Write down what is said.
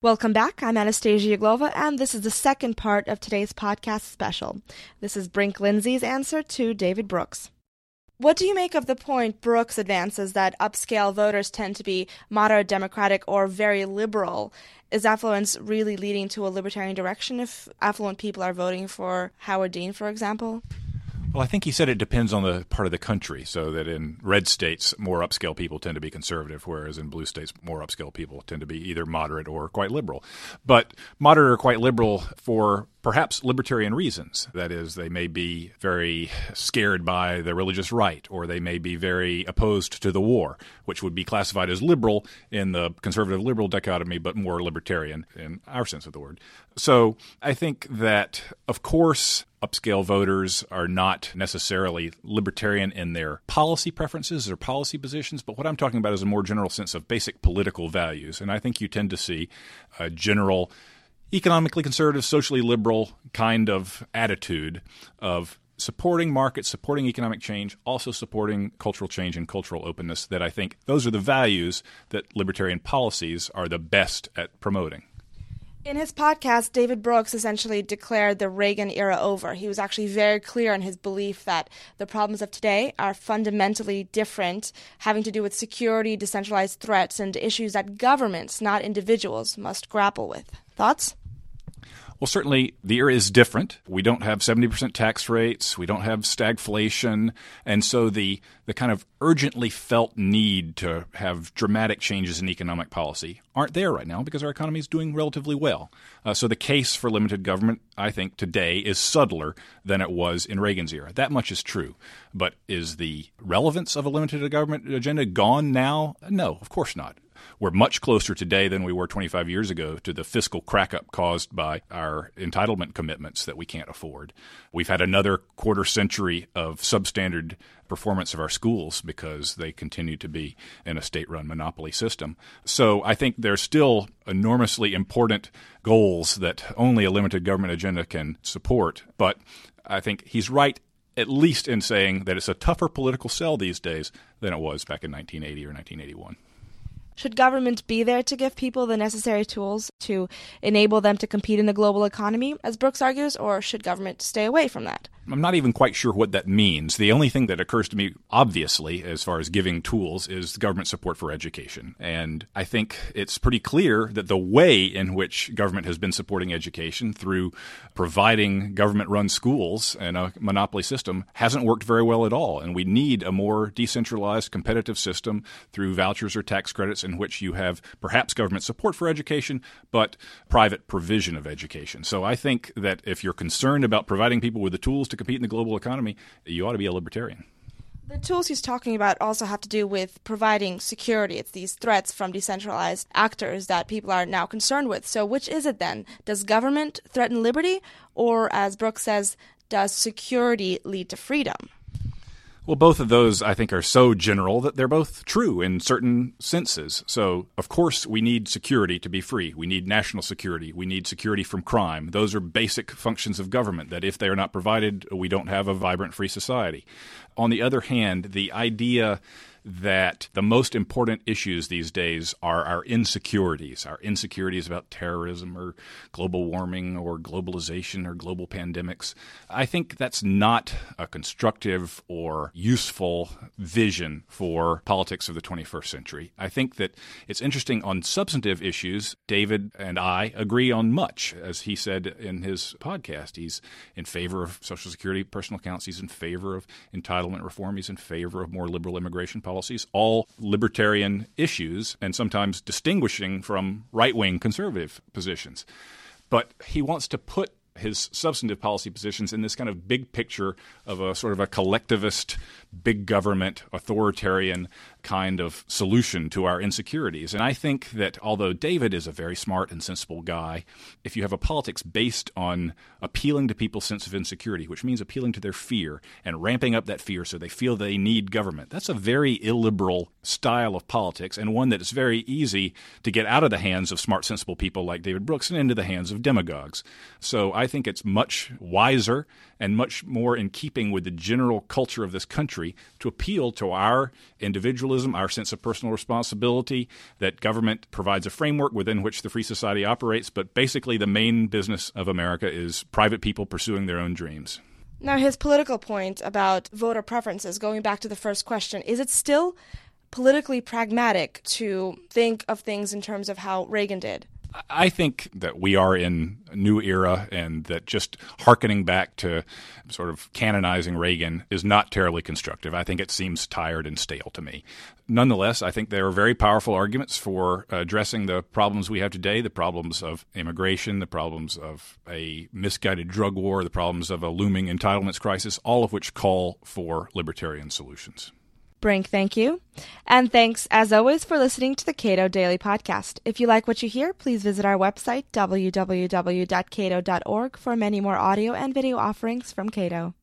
Welcome back. I'm Anastasia Uglova, and this is the second part of today's podcast special. This is Brink Lindsey's answer to David Brooks. What do you make of the point Brooks advances that upscale voters tend to be moderate Democratic or very liberal? Is affluence really leading to a libertarian direction if affluent people are voting for Howard Dean, for example? Well, I think he said it depends on the part of the country. So that in red states, more upscale people tend to be conservative, whereas in blue states, more upscale people tend to be either moderate or quite liberal. But moderate or quite liberal for perhaps libertarian reasons. That is, they may be very scared by the religious right, or they may be very opposed to the war, which would be classified as liberal in the conservative liberal dichotomy, but more libertarian in our sense of the word. So I think that, of course, upscale voters are not necessarily libertarian in their policy preferences or policy positions, but what I'm talking about is a more general sense of basic political values. And I think you tend to see a general economically conservative, socially liberal kind of attitude of supporting markets, supporting economic change, also supporting cultural change and cultural openness that I think those are the values that libertarian policies are the best at promoting. In his podcast, David Brooks essentially declared the Reagan era over. He was actually very clear in his belief that the problems of today are fundamentally different, having to do with security, decentralized threats, and issues that governments, not individuals, must grapple with. Thoughts? Well, certainly the era is different. We don't have 70% tax rates. We don't have stagflation. And so the, the kind of urgently felt need to have dramatic changes in economic policy aren't there right now because our economy is doing relatively well. Uh, so the case for limited government, I think, today is subtler than it was in Reagan's era. That much is true. But is the relevance of a limited government agenda gone now? No, of course not. We're much closer today than we were 25 years ago to the fiscal crackup caused by our entitlement commitments that we can't afford. We've had another quarter century of substandard performance of our schools because they continue to be in a state run monopoly system. So I think there's still enormously important goals that only a limited government agenda can support. But I think he's right at least in saying that it's a tougher political sell these days than it was back in 1980 or 1981. Should government be there to give people the necessary tools to enable them to compete in the global economy, as Brooks argues, or should government stay away from that? I'm not even quite sure what that means. The only thing that occurs to me, obviously, as far as giving tools, is government support for education. And I think it's pretty clear that the way in which government has been supporting education through providing government run schools and a monopoly system hasn't worked very well at all. And we need a more decentralized, competitive system through vouchers or tax credits in which you have perhaps government support for education, but private provision of education. So I think that if you're concerned about providing people with the tools to compete in the global economy, you ought to be a libertarian. The tools he's talking about also have to do with providing security. It's these threats from decentralized actors that people are now concerned with. So, which is it then? Does government threaten liberty, or, as Brooks says, does security lead to freedom? Well, both of those, I think, are so general that they're both true in certain senses. So, of course, we need security to be free. We need national security. We need security from crime. Those are basic functions of government that if they are not provided, we don't have a vibrant free society. On the other hand, the idea that the most important issues these days are our insecurities, our insecurities about terrorism or global warming or globalization or global pandemics. I think that's not a constructive or useful vision for politics of the 21st century. I think that it's interesting on substantive issues. David and I agree on much, as he said in his podcast. He's in favor of Social Security personal accounts, he's in favor of entitlement reform, he's in favor of more liberal immigration policies, all libertarian issues, and sometimes distinguishing from right wing conservative positions. But he wants to put his substantive policy positions in this kind of big picture of a sort of a collectivist, big government, authoritarian kind of solution to our insecurities. And I think that although David is a very smart and sensible guy, if you have a politics based on appealing to people's sense of insecurity, which means appealing to their fear and ramping up that fear so they feel they need government, that's a very illiberal style of politics and one that is very easy to get out of the hands of smart, sensible people like David Brooks and into the hands of demagogues. So I think it's much wiser and much more in keeping with the general culture of this country to appeal to our individualism individualism, our sense of personal responsibility, that government provides a framework within which the free society operates, but basically the main business of America is private people pursuing their own dreams. Now, his political point about voter preferences, going back to the first question, is it still politically pragmatic to think of things in terms of how Reagan did? I think that we are in a new era and that just hearkening back to sort of canonizing Reagan is not terribly constructive. I think it seems tired and stale to me. Nonetheless, I think there are very powerful arguments for addressing the problems we have today the problems of immigration, the problems of a misguided drug war, the problems of a looming entitlements crisis, all of which call for libertarian solutions. Brink, thank you. And thanks, as always, for listening to the Cato Daily Podcast. If you like what you hear, please visit our website, www.cato.org, for many more audio and video offerings from Cato.